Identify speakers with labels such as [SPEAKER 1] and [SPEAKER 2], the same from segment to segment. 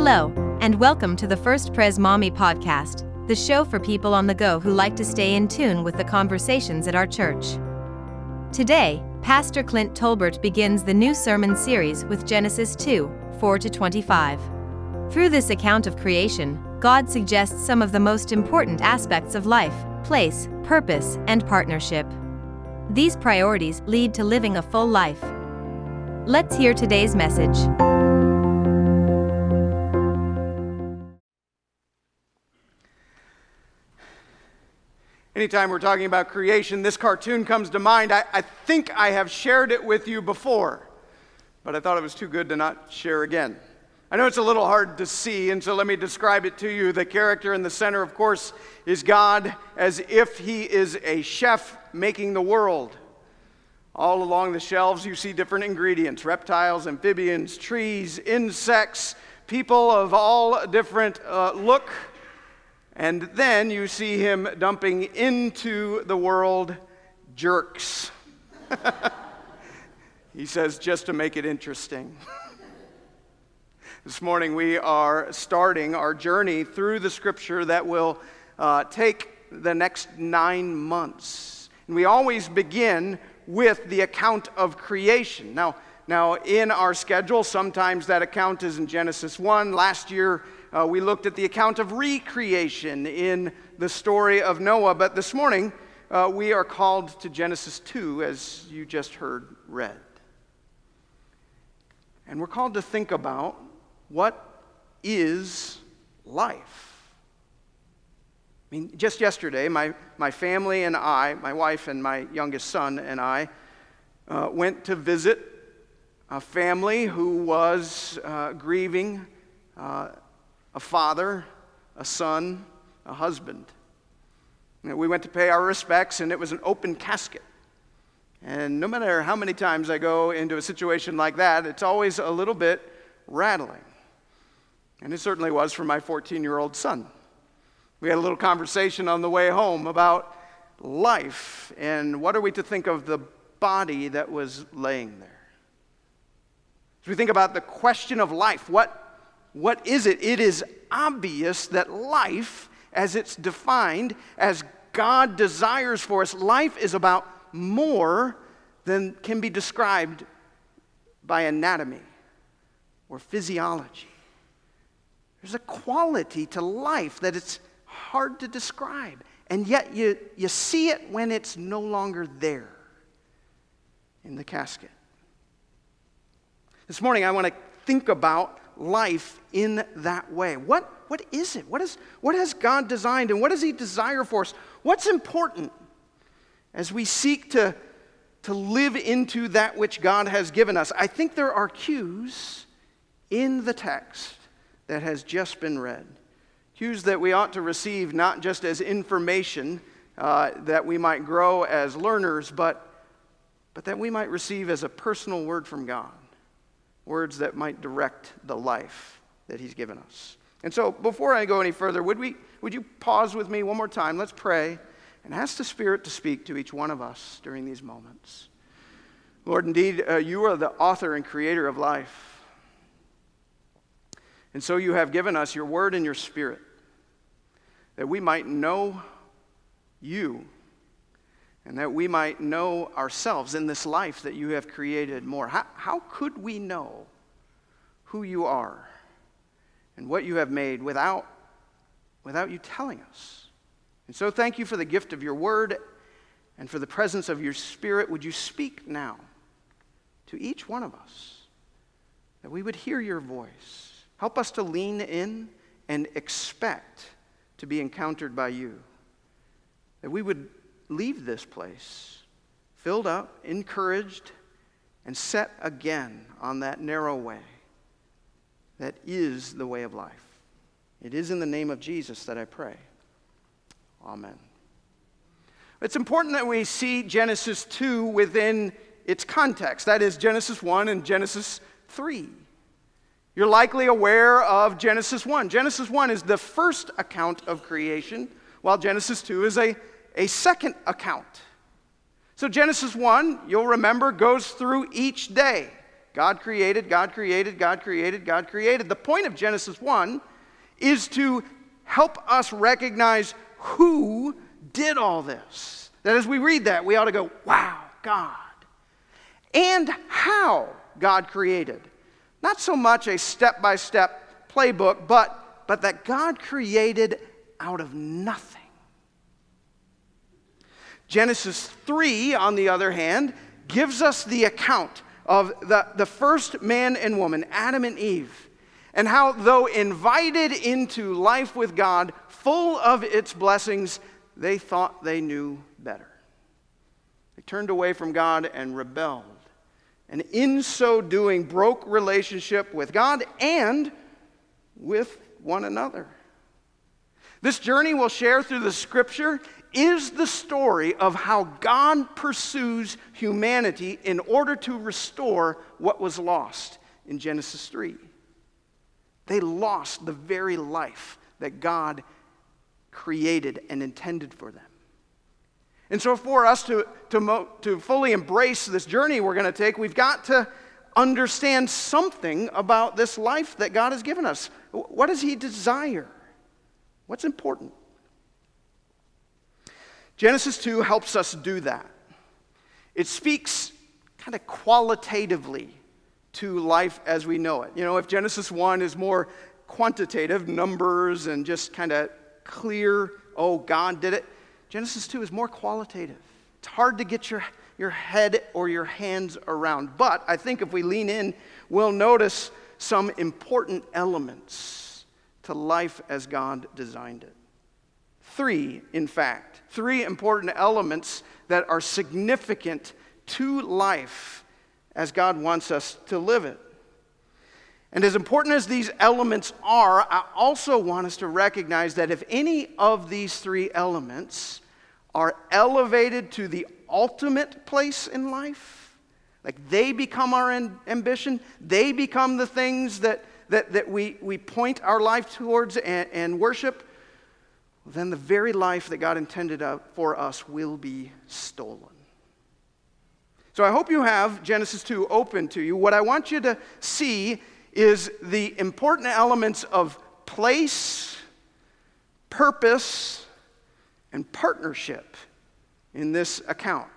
[SPEAKER 1] Hello, and welcome to the First Pres Maumee podcast, the show for people on the go who like to stay in tune with the conversations at our church. Today, Pastor Clint Tolbert begins the new sermon series with Genesis 2 4 to 25. Through this account of creation, God suggests some of the most important aspects of life place, purpose, and partnership. These priorities lead to living a full life. Let's hear today's message.
[SPEAKER 2] Anytime we're talking about creation, this cartoon comes to mind. I, I, think I have shared it with you before, but I thought it was too good to not share again. I know it's a little hard to see, and so let me describe it to you. The character in the center, of course, is God as if he is a chef making the world. All along the shelves, you see different ingredients reptiles, amphibians, trees, insects, people of all different uh, look and then you see him dumping into the world jerks. he says, just to make it interesting. this morning we are starting our journey through the scripture that will uh, take the next nine months. And we always begin with the account of creation. Now, now, in our schedule, sometimes that account is in Genesis 1. Last year, uh, we looked at the account of recreation in the story of Noah, but this morning uh, we are called to Genesis 2, as you just heard read. And we're called to think about what is life. I mean, just yesterday, my, my family and I, my wife and my youngest son and I, uh, went to visit a family who was uh, grieving uh, a father, a son, a husband. And we went to pay our respects, and it was an open casket. And no matter how many times I go into a situation like that, it's always a little bit rattling. And it certainly was for my 14 year old son. We had a little conversation on the way home about life and what are we to think of the body that was laying there. As we think about the question of life, what what is it? It is obvious that life, as it's defined, as God desires for us, life is about more than can be described by anatomy or physiology. There's a quality to life that it's hard to describe, and yet you, you see it when it's no longer there in the casket. This morning, I want to think about life in that way. What, what is it? What, is, what has God designed and what does He desire for us? What's important as we seek to, to live into that which God has given us? I think there are cues in the text that has just been read. Cues that we ought to receive not just as information uh, that we might grow as learners, but, but that we might receive as a personal word from God words that might direct the life that He's given us. And so, before I go any further, would, we, would you pause with me one more time? Let's pray and ask the Spirit to speak to each one of us during these moments. Lord, indeed, uh, you are the author and creator of life. And so you have given us your word and your spirit that we might know you and that we might know ourselves in this life that you have created more. How, how could we know who you are and what you have made without, without you telling us? And so, thank you for the gift of your word and for the presence of your spirit. Would you speak now to each one of us that we would hear your voice? Help us to lean in and expect to be encountered by you. That we would leave this place filled up, encouraged, and set again on that narrow way that is the way of life. It is in the name of Jesus that I pray. Amen. It's important that we see Genesis 2 within its context. That is Genesis 1 and Genesis 3. You're likely aware of Genesis 1. Genesis 1 is the first account of creation, while Genesis 2 is a a second account. So, Genesis 1, you'll remember, goes through each day. God created, God created, God created, God created. The point of Genesis 1 is to help us recognize who did all this. That as we read that, we ought to go, wow, God. And how God created. Not so much a step by step playbook, but, but that God created out of nothing. Genesis 3, on the other hand, gives us the account of the, the first man and woman, Adam and Eve, and how, though invited into life with God, full of its blessings, they thought they knew better. They turned away from God and rebelled. And in so doing, broke relationship with God and with one another. This journey we'll share through the scripture is the story of how God pursues humanity in order to restore what was lost in Genesis 3. They lost the very life that God created and intended for them. And so, for us to, to, to fully embrace this journey we're going to take, we've got to understand something about this life that God has given us. What does He desire? What's important? Genesis 2 helps us do that. It speaks kind of qualitatively to life as we know it. You know, if Genesis 1 is more quantitative, numbers and just kind of clear, oh, God did it, Genesis 2 is more qualitative. It's hard to get your, your head or your hands around. But I think if we lean in, we'll notice some important elements to life as God designed it. Three, in fact, three important elements that are significant to life as God wants us to live it. And as important as these elements are, I also want us to recognize that if any of these three elements are elevated to the ultimate place in life, like they become our ambition, they become the things that, that, that we, we point our life towards and, and worship, then the very life that God intended uh, for us will be stolen. So I hope you have Genesis 2 open to you. What I want you to see is the important elements of place, purpose, and partnership in this account.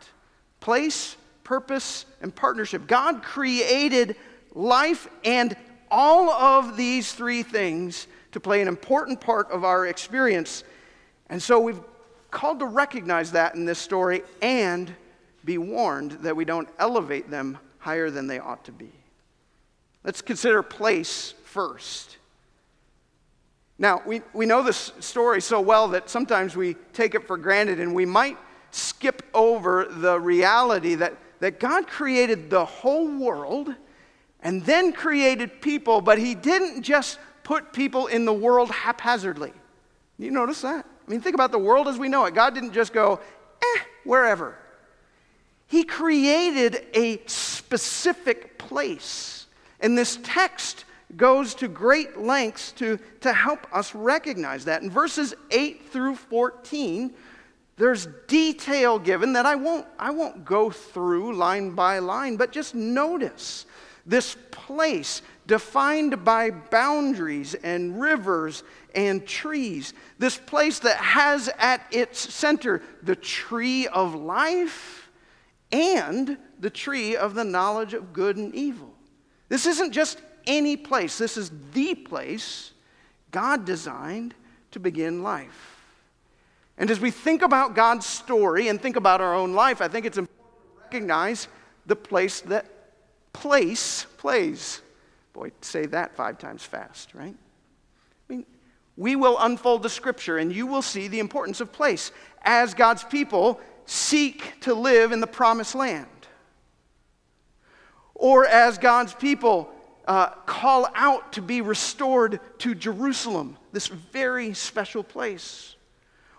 [SPEAKER 2] Place, purpose, and partnership. God created life and all of these three things to play an important part of our experience. And so we've called to recognize that in this story and be warned that we don't elevate them higher than they ought to be. Let's consider place first. Now, we, we know this story so well that sometimes we take it for granted and we might skip over the reality that, that God created the whole world and then created people, but He didn't just put people in the world haphazardly. You notice that? I mean, think about the world as we know it. God didn't just go, eh, wherever. He created a specific place. And this text goes to great lengths to, to help us recognize that. In verses 8 through 14, there's detail given that I won't, I won't go through line by line, but just notice this place defined by boundaries and rivers and trees. This place that has at its center the tree of life and the tree of the knowledge of good and evil. This isn't just any place, this is the place God designed to begin life. And as we think about God's story and think about our own life, I think it's important to recognize the place that place plays. Boy, say that five times fast, right? I mean, we will unfold the scripture and you will see the importance of place as God's people seek to live in the promised land or as God's people uh, call out to be restored to Jerusalem, this very special place.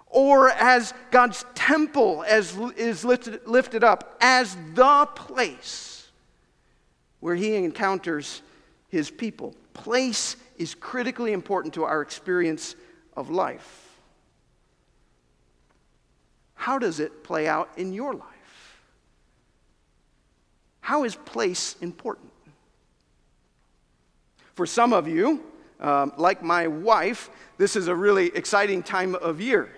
[SPEAKER 2] Or as God's temple as, is lifted, lifted up as the place where He encounters His people. Place is critically important to our experience of life. How does it play out in your life? How is place important? For some of you, um, like my wife, this is a really exciting time of year.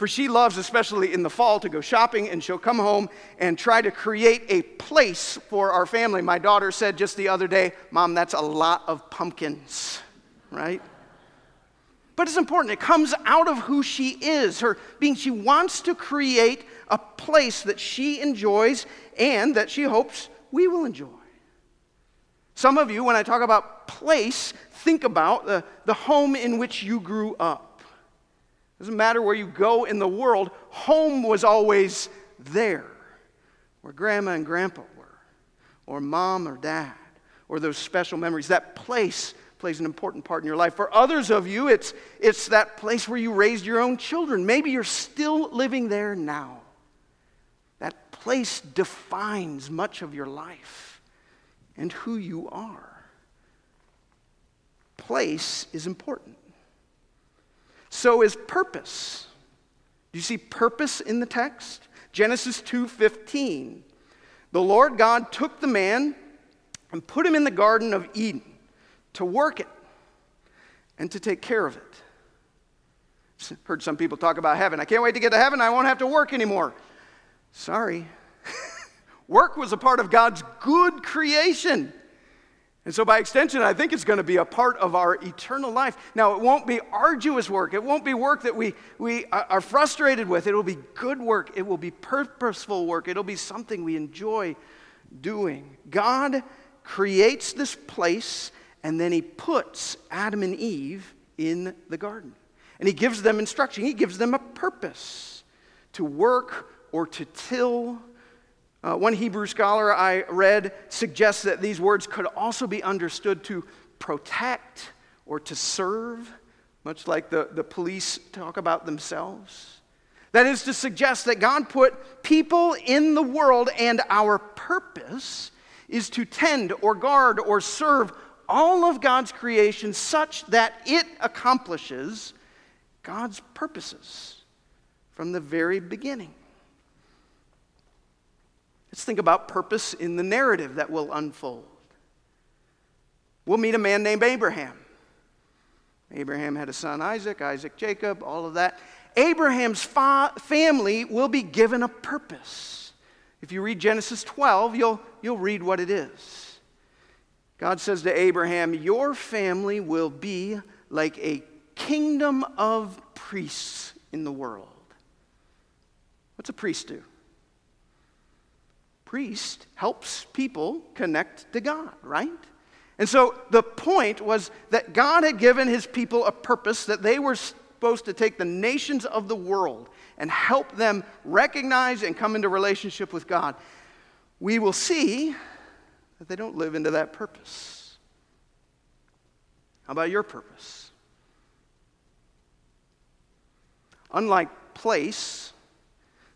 [SPEAKER 2] For she loves, especially in the fall, to go shopping and she'll come home and try to create a place for our family. My daughter said just the other day, Mom, that's a lot of pumpkins, right? But it's important. It comes out of who she is, her being, she wants to create a place that she enjoys and that she hopes we will enjoy. Some of you, when I talk about place, think about the, the home in which you grew up. Doesn't matter where you go in the world, home was always there, where grandma and grandpa were, or mom or dad, or those special memories. That place plays an important part in your life. For others of you, it's, it's that place where you raised your own children. Maybe you're still living there now. That place defines much of your life and who you are. Place is important so is purpose. Do you see purpose in the text? Genesis 2:15. The Lord God took the man and put him in the garden of Eden to work it and to take care of it. Heard some people talk about heaven. I can't wait to get to heaven. I won't have to work anymore. Sorry. work was a part of God's good creation. And so, by extension, I think it's going to be a part of our eternal life. Now, it won't be arduous work. It won't be work that we, we are frustrated with. It will be good work. It will be purposeful work. It'll be something we enjoy doing. God creates this place, and then He puts Adam and Eve in the garden. And He gives them instruction, He gives them a purpose to work or to till uh, one Hebrew scholar I read suggests that these words could also be understood to protect or to serve, much like the, the police talk about themselves. That is to suggest that God put people in the world, and our purpose is to tend or guard or serve all of God's creation such that it accomplishes God's purposes from the very beginning. Let's think about purpose in the narrative that will unfold. We'll meet a man named Abraham. Abraham had a son, Isaac, Isaac, Jacob, all of that. Abraham's fa- family will be given a purpose. If you read Genesis 12, you'll, you'll read what it is. God says to Abraham, Your family will be like a kingdom of priests in the world. What's a priest do? Priest helps people connect to God, right? And so the point was that God had given his people a purpose that they were supposed to take the nations of the world and help them recognize and come into relationship with God. We will see that they don't live into that purpose. How about your purpose? Unlike place,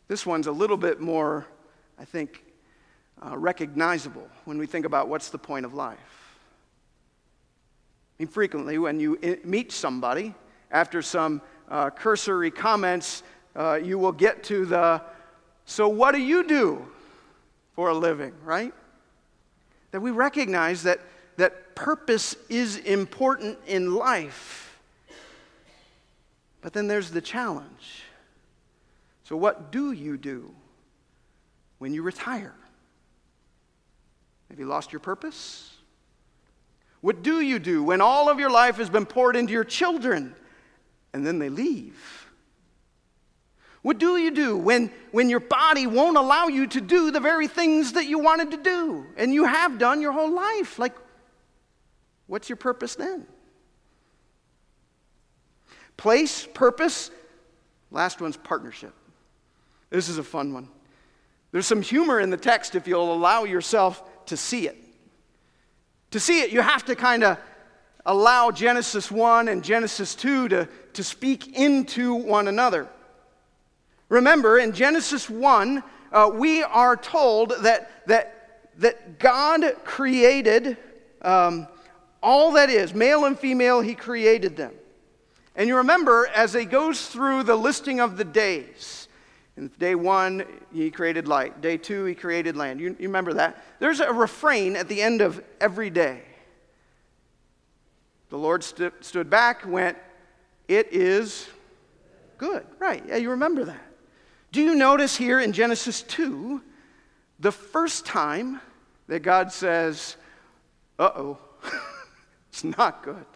[SPEAKER 2] this one's a little bit more, I think, uh, recognizable when we think about what's the point of life. I mean, frequently, when you meet somebody, after some uh, cursory comments, uh, you will get to the, so what do you do for a living, right? That we recognize that, that purpose is important in life. But then there's the challenge. So, what do you do when you retire? Have you lost your purpose? What do you do when all of your life has been poured into your children and then they leave? What do you do when, when your body won't allow you to do the very things that you wanted to do and you have done your whole life? Like, what's your purpose then? Place, purpose. Last one's partnership. This is a fun one. There's some humor in the text if you'll allow yourself to see it. To see it, you have to kind of allow Genesis 1 and Genesis 2 to, to speak into one another. Remember, in Genesis 1, uh, we are told that, that, that God created um, all that is, male and female, He created them. And you remember, as He goes through the listing of the days, in day one, he created light. Day two, he created land. You, you, remember that? There's a refrain at the end of every day. The Lord st- stood back, went, It is good. Right. Yeah, you remember that. Do you notice here in Genesis 2, the first time that God says, Uh oh, it's not good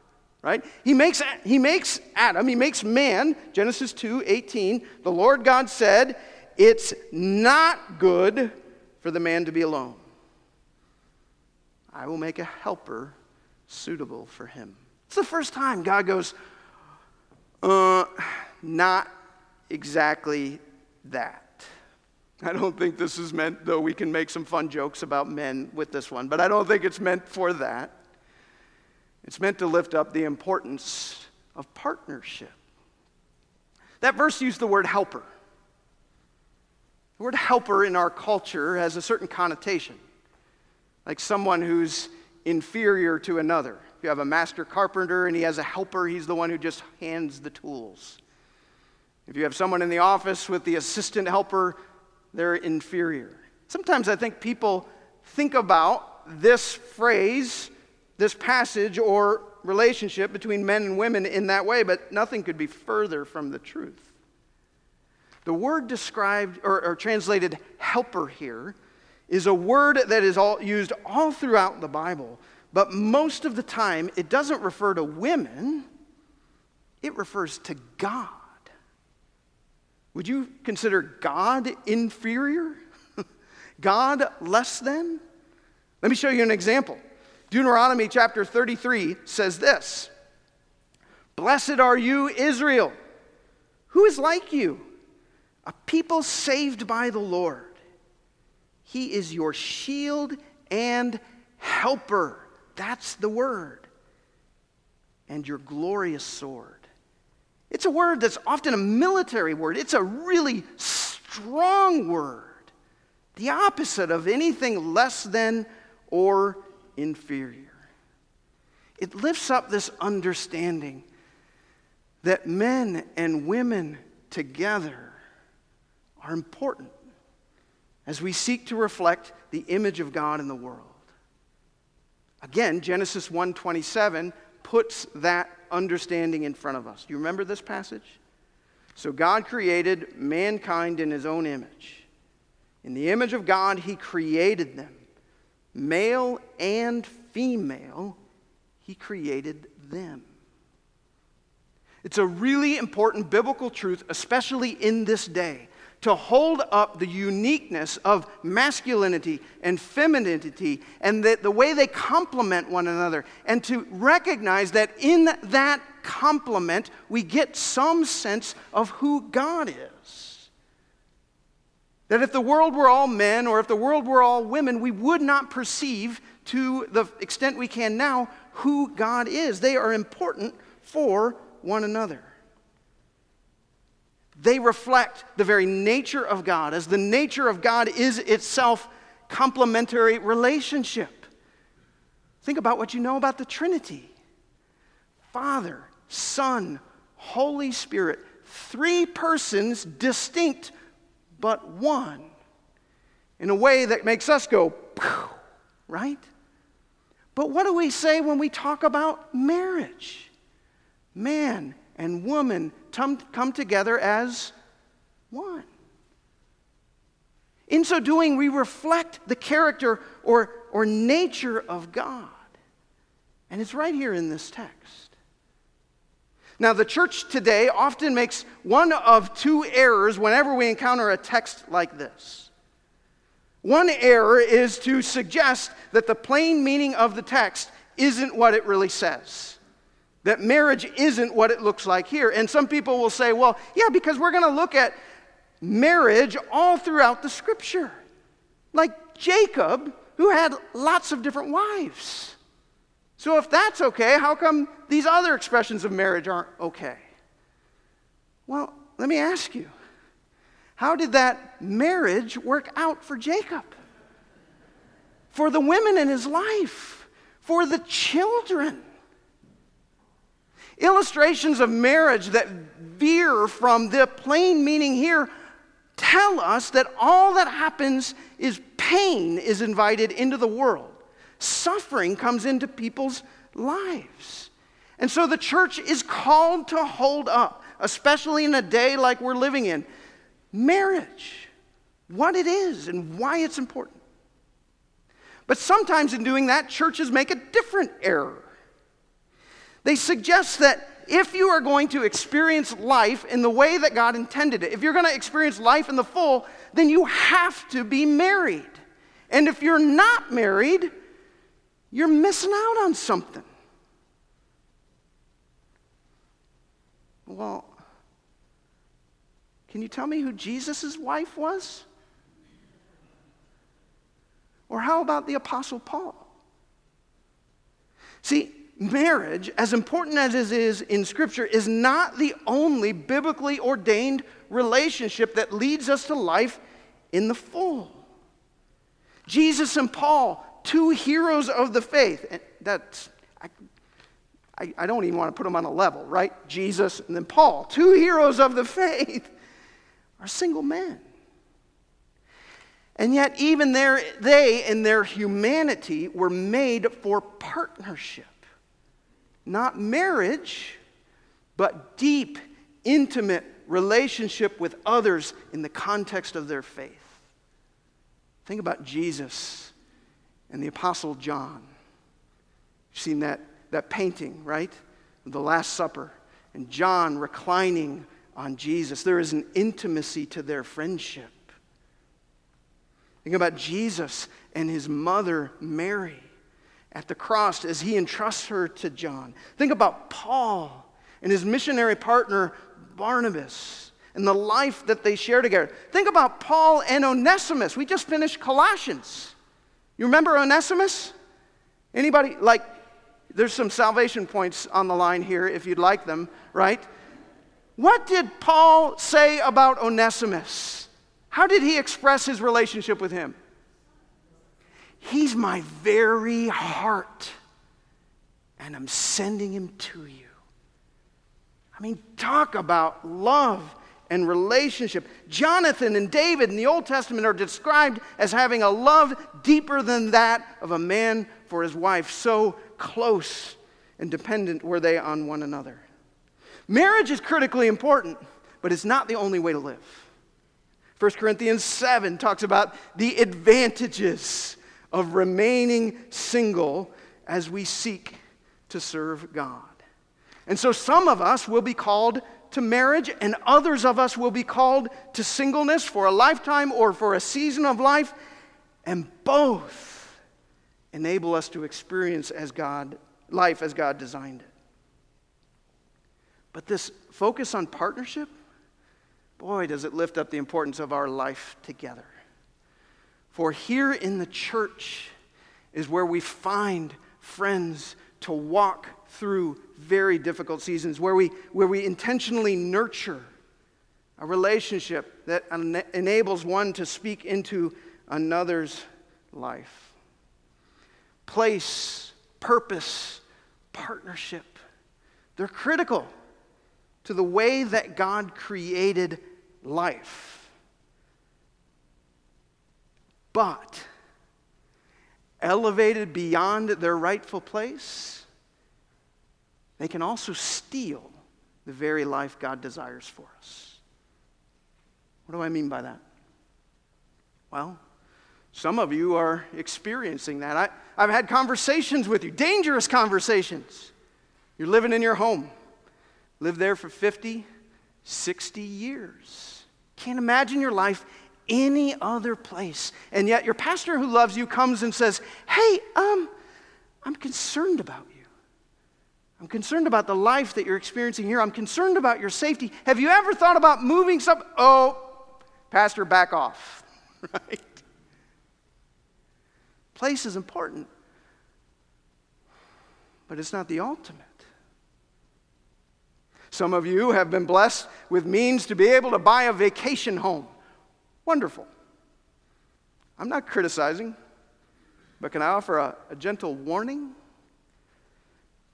[SPEAKER 2] right? He makes, he makes Adam, he makes man, Genesis 2 18. The Lord God said, It's not good for the man to be alone. I will make a helper suitable for him. It's the first time God goes, uh, not exactly that. I don't think this is meant, though we can make some fun jokes about men with this one, but I don't think it's meant for that. It's meant to lift up the importance of partnership. That verse used the word helper. The word helper in our culture has a certain connotation, like someone who's inferior to another. If you have a master carpenter and he has a helper, he's the one who just hands the tools. If you have someone in the office with the assistant helper, they're inferior. Sometimes I think people think about this phrase this passage or relationship between men and women in that way, but nothing could be further from the truth. The word described or, or translated helper here is a word that is all, used all throughout the Bible, but most of the time it doesn't refer to women, it refers to God. Would you consider God inferior? God less than? Let me show you an example. Deuteronomy chapter 33 says this Blessed are you, Israel. Who is like you? A people saved by the Lord. He is your shield and helper. That's the word. And your glorious sword. It's a word that's often a military word, it's a really strong word. The opposite of anything less than or inferior. It lifts up this understanding that men and women together are important as we seek to reflect the image of God in the world. Again, Genesis 1:27 puts that understanding in front of us. Do you remember this passage? So God created mankind in his own image. In the image of God he created them male and female, he created them. It's a really important biblical truth, especially in this day, to hold up the uniqueness of masculinity and femininity and the, the way they complement one another, and to recognize that in that complement, we get some sense of who God is. That if the world were all men or if the world were all women, we would not perceive to the extent we can now who God is. They are important for one another. They reflect the very nature of God, as the nature of God is itself complementary relationship. Think about what you know about the Trinity Father, Son, Holy Spirit, three persons distinct but one in a way that makes us go, right? But what do we say when we talk about marriage? Man and woman come together as one. In so doing, we reflect the character or, or nature of God. And it's right here in this text. Now, the church today often makes one of two errors whenever we encounter a text like this. One error is to suggest that the plain meaning of the text isn't what it really says, that marriage isn't what it looks like here. And some people will say, well, yeah, because we're going to look at marriage all throughout the scripture. Like Jacob, who had lots of different wives. So, if that's okay, how come these other expressions of marriage aren't okay? Well, let me ask you how did that marriage work out for Jacob? For the women in his life, for the children. Illustrations of marriage that veer from the plain meaning here tell us that all that happens is pain is invited into the world suffering comes into people's lives. And so the church is called to hold up, especially in a day like we're living in, marriage, what it is and why it's important. But sometimes in doing that, churches make a different error. They suggest that if you are going to experience life in the way that God intended it, if you're going to experience life in the full, then you have to be married. And if you're not married, you're missing out on something. Well, can you tell me who Jesus' wife was? Or how about the Apostle Paul? See, marriage, as important as it is in Scripture, is not the only biblically ordained relationship that leads us to life in the full. Jesus and Paul, two heroes of the faith, and that's I, I don't even want to put them on a level, right? Jesus and then Paul, two heroes of the faith, are single men. And yet, even their, they, in their humanity, were made for partnership. Not marriage, but deep, intimate relationship with others in the context of their faith. Think about Jesus and the Apostle John. You've seen that that painting, right? The Last Supper, and John reclining on Jesus. There is an intimacy to their friendship. Think about Jesus and his mother, Mary, at the cross as he entrusts her to John. Think about Paul and his missionary partner, Barnabas, and the life that they share together. Think about Paul and Onesimus. We just finished Colossians. You remember Onesimus? Anybody like there's some salvation points on the line here if you'd like them, right? What did Paul say about Onesimus? How did he express his relationship with him? He's my very heart, and I'm sending him to you. I mean, talk about love and relationship. Jonathan and David in the Old Testament are described as having a love deeper than that of a man for his wife. So close and dependent were they on one another. Marriage is critically important, but it's not the only way to live. 1 Corinthians 7 talks about the advantages of remaining single as we seek to serve God. And so some of us will be called to marriage, and others of us will be called to singleness for a lifetime or for a season of life, and both enable us to experience as God, life as God designed it. But this focus on partnership, boy, does it lift up the importance of our life together. For here in the church is where we find friends to walk through very difficult seasons, where we, where we intentionally nurture a relationship that enables one to speak into another's life place, purpose, partnership. They're critical to the way that God created life. But elevated beyond their rightful place, they can also steal the very life God desires for us. What do I mean by that? Well, some of you are experiencing that. I, I've had conversations with you, dangerous conversations. You're living in your home, lived there for 50, 60 years. Can't imagine your life any other place. And yet your pastor who loves you comes and says, Hey, um, I'm concerned about you. I'm concerned about the life that you're experiencing here. I'm concerned about your safety. Have you ever thought about moving some? Oh, pastor, back off. right? Place is important, but it's not the ultimate. Some of you have been blessed with means to be able to buy a vacation home. Wonderful. I'm not criticizing, but can I offer a, a gentle warning?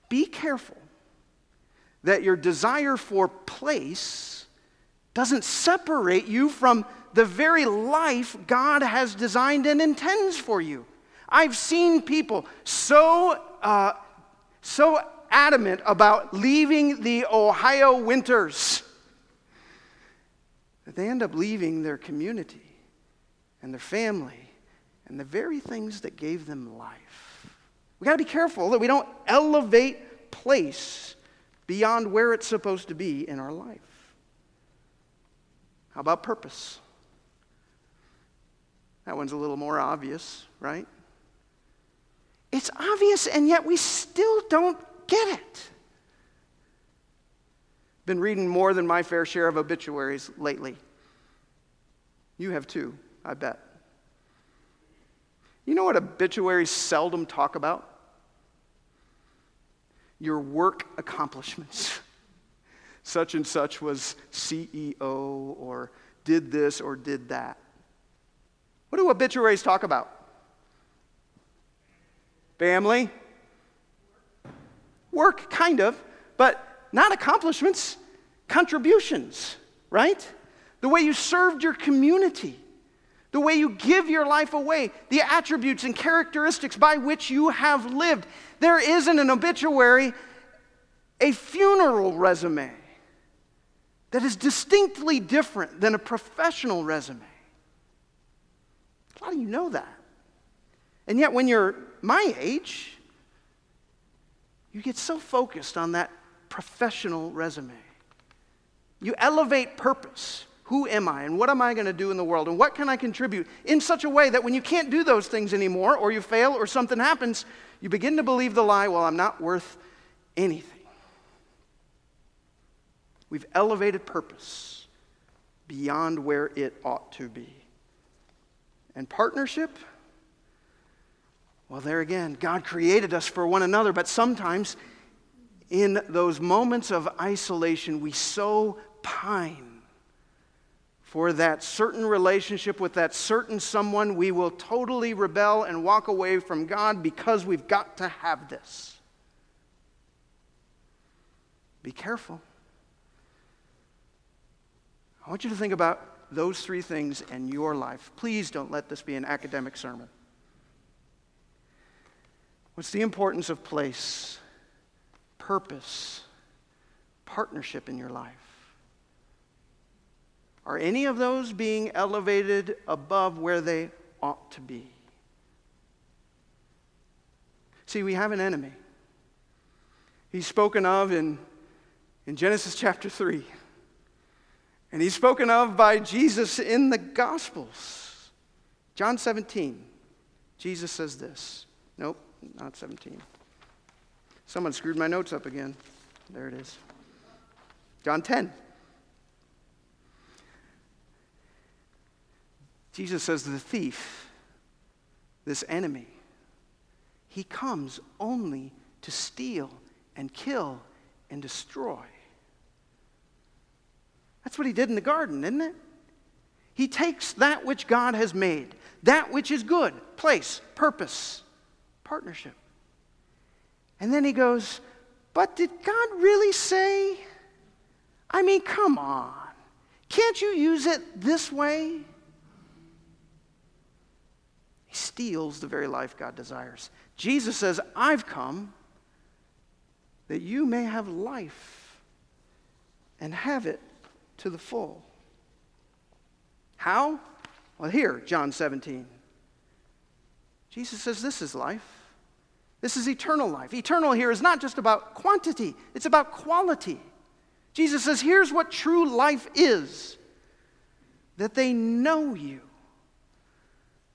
[SPEAKER 2] Be careful that your desire for place doesn't separate you from the very life God has designed and intends for you. I've seen people so, uh, so adamant about leaving the Ohio winters that they end up leaving their community and their family and the very things that gave them life. We got to be careful that we don't elevate place beyond where it's supposed to be in our life. How about purpose? That one's a little more obvious, right? It's obvious, and yet we still don't get it. Been reading more than my fair share of obituaries lately. You have too, I bet. You know what obituaries seldom talk about? Your work accomplishments. such and such was CEO or did this or did that. What do obituaries talk about? Family? Work, kind of, but not accomplishments, contributions, right? The way you served your community, the way you give your life away, the attributes and characteristics by which you have lived. There isn't an obituary, a funeral resume that is distinctly different than a professional resume. A lot of you know that? And yet, when you're my age, you get so focused on that professional resume. You elevate purpose. Who am I? And what am I going to do in the world? And what can I contribute in such a way that when you can't do those things anymore, or you fail, or something happens, you begin to believe the lie, well, I'm not worth anything. We've elevated purpose beyond where it ought to be. And partnership? Well, there again, God created us for one another, but sometimes in those moments of isolation, we so pine for that certain relationship with that certain someone, we will totally rebel and walk away from God because we've got to have this. Be careful. I want you to think about those three things in your life. Please don't let this be an academic sermon. What's the importance of place, purpose, partnership in your life? Are any of those being elevated above where they ought to be? See, we have an enemy. He's spoken of in, in Genesis chapter 3. And he's spoken of by Jesus in the Gospels. John 17, Jesus says this. Nope, not 17. Someone screwed my notes up again. There it is. John 10. Jesus says, The thief, this enemy, he comes only to steal and kill and destroy. That's what he did in the garden, isn't it? He takes that which God has made, that which is good, place, purpose, partnership. And then he goes, But did God really say? I mean, come on. Can't you use it this way? He steals the very life God desires. Jesus says, I've come that you may have life and have it to the full. How? Well, here, John 17. Jesus says this is life. This is eternal life. Eternal here is not just about quantity, it's about quality. Jesus says, here's what true life is that they know you,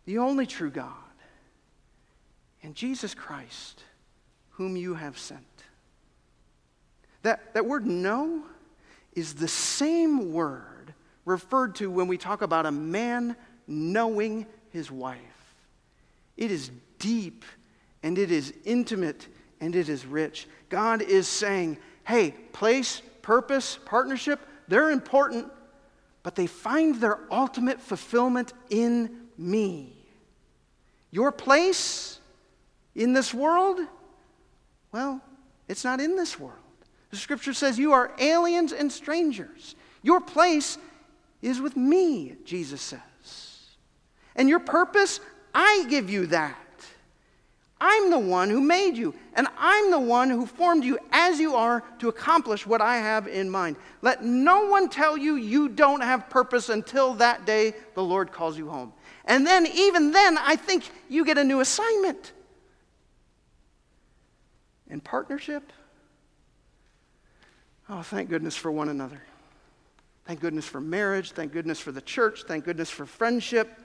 [SPEAKER 2] the only true God, and Jesus Christ, whom you have sent. That, that word know is the same word referred to when we talk about a man knowing his wife. It is deep and it is intimate and it is rich. God is saying, hey, place, purpose, partnership, they're important, but they find their ultimate fulfillment in me. Your place in this world, well, it's not in this world. The scripture says, You are aliens and strangers. Your place is with me, Jesus says. And your purpose, I give you that. I'm the one who made you, and I'm the one who formed you as you are to accomplish what I have in mind. Let no one tell you you don't have purpose until that day the Lord calls you home. And then, even then, I think you get a new assignment. In partnership, oh, thank goodness for one another. Thank goodness for marriage. Thank goodness for the church. Thank goodness for friendship.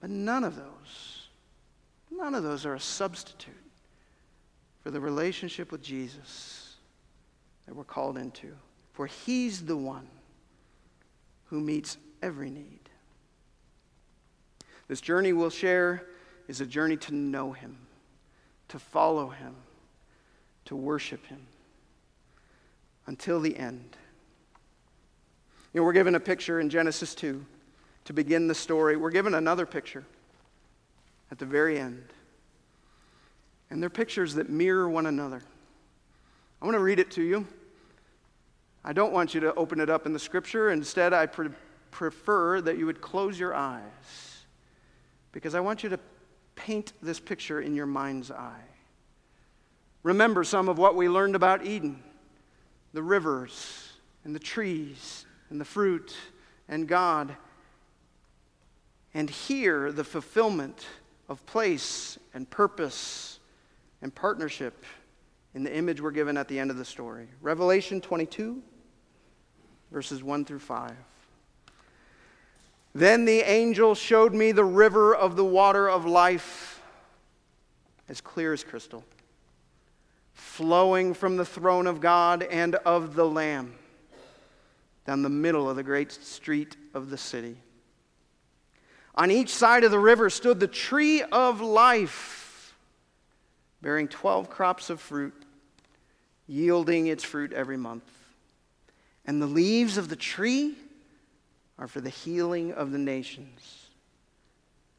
[SPEAKER 2] But none of those None of those are a substitute for the relationship with Jesus that we're called into. For He's the one who meets every need. This journey we'll share is a journey to know Him, to follow Him, to worship Him until the end. You know, we're given a picture in Genesis 2 to begin the story. We're given another picture at the very end. And they're pictures that mirror one another. I want to read it to you. I don't want you to open it up in the scripture. Instead, I pre- prefer that you would close your eyes because I want you to paint this picture in your mind's eye. Remember some of what we learned about Eden the rivers and the trees and the fruit and God. And here, the fulfillment of place and purpose and partnership in the image we're given at the end of the story. Revelation 22, verses 1 through 5. Then the angel showed me the river of the water of life, as clear as crystal, flowing from the throne of God and of the Lamb down the middle of the great street of the city. On each side of the river stood the tree of life, bearing 12 crops of fruit, yielding its fruit every month. And the leaves of the tree are for the healing of the nations.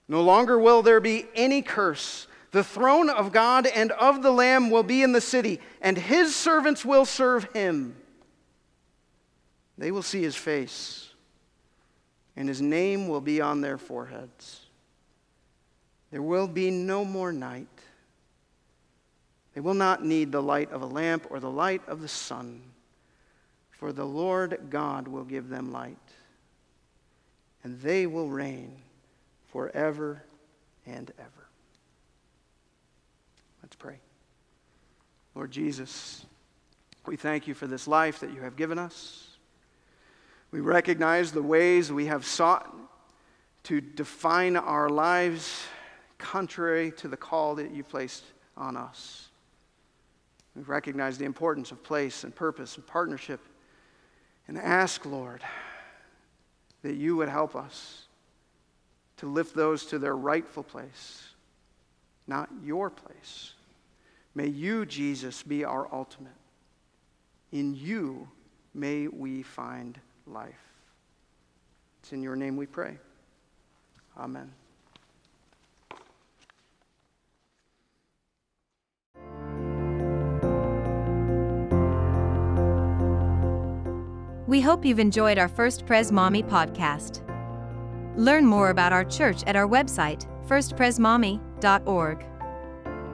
[SPEAKER 2] No longer will there be any curse. The throne of God and of the Lamb will be in the city, and his servants will serve him. They will see his face and his name will be on their foreheads. There will be no more night. They will not need the light of a lamp or the light of the sun, for the Lord God will give them light, and they will reign forever and ever. Let's pray. Lord Jesus, we thank you for this life that you have given us. We recognize the ways we have sought to define our lives contrary to the call that you placed on us. We recognize the importance of place and purpose and partnership and ask, Lord, that you would help us to lift those to their rightful place, not your place. May you, Jesus, be our ultimate. In you may we find life. It's in your name we pray. Amen.
[SPEAKER 1] We hope you've enjoyed our First Pres Maumee podcast. Learn more about our church at our website, firstpresmaumee.org.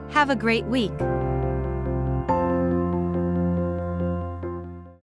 [SPEAKER 1] Have a great week.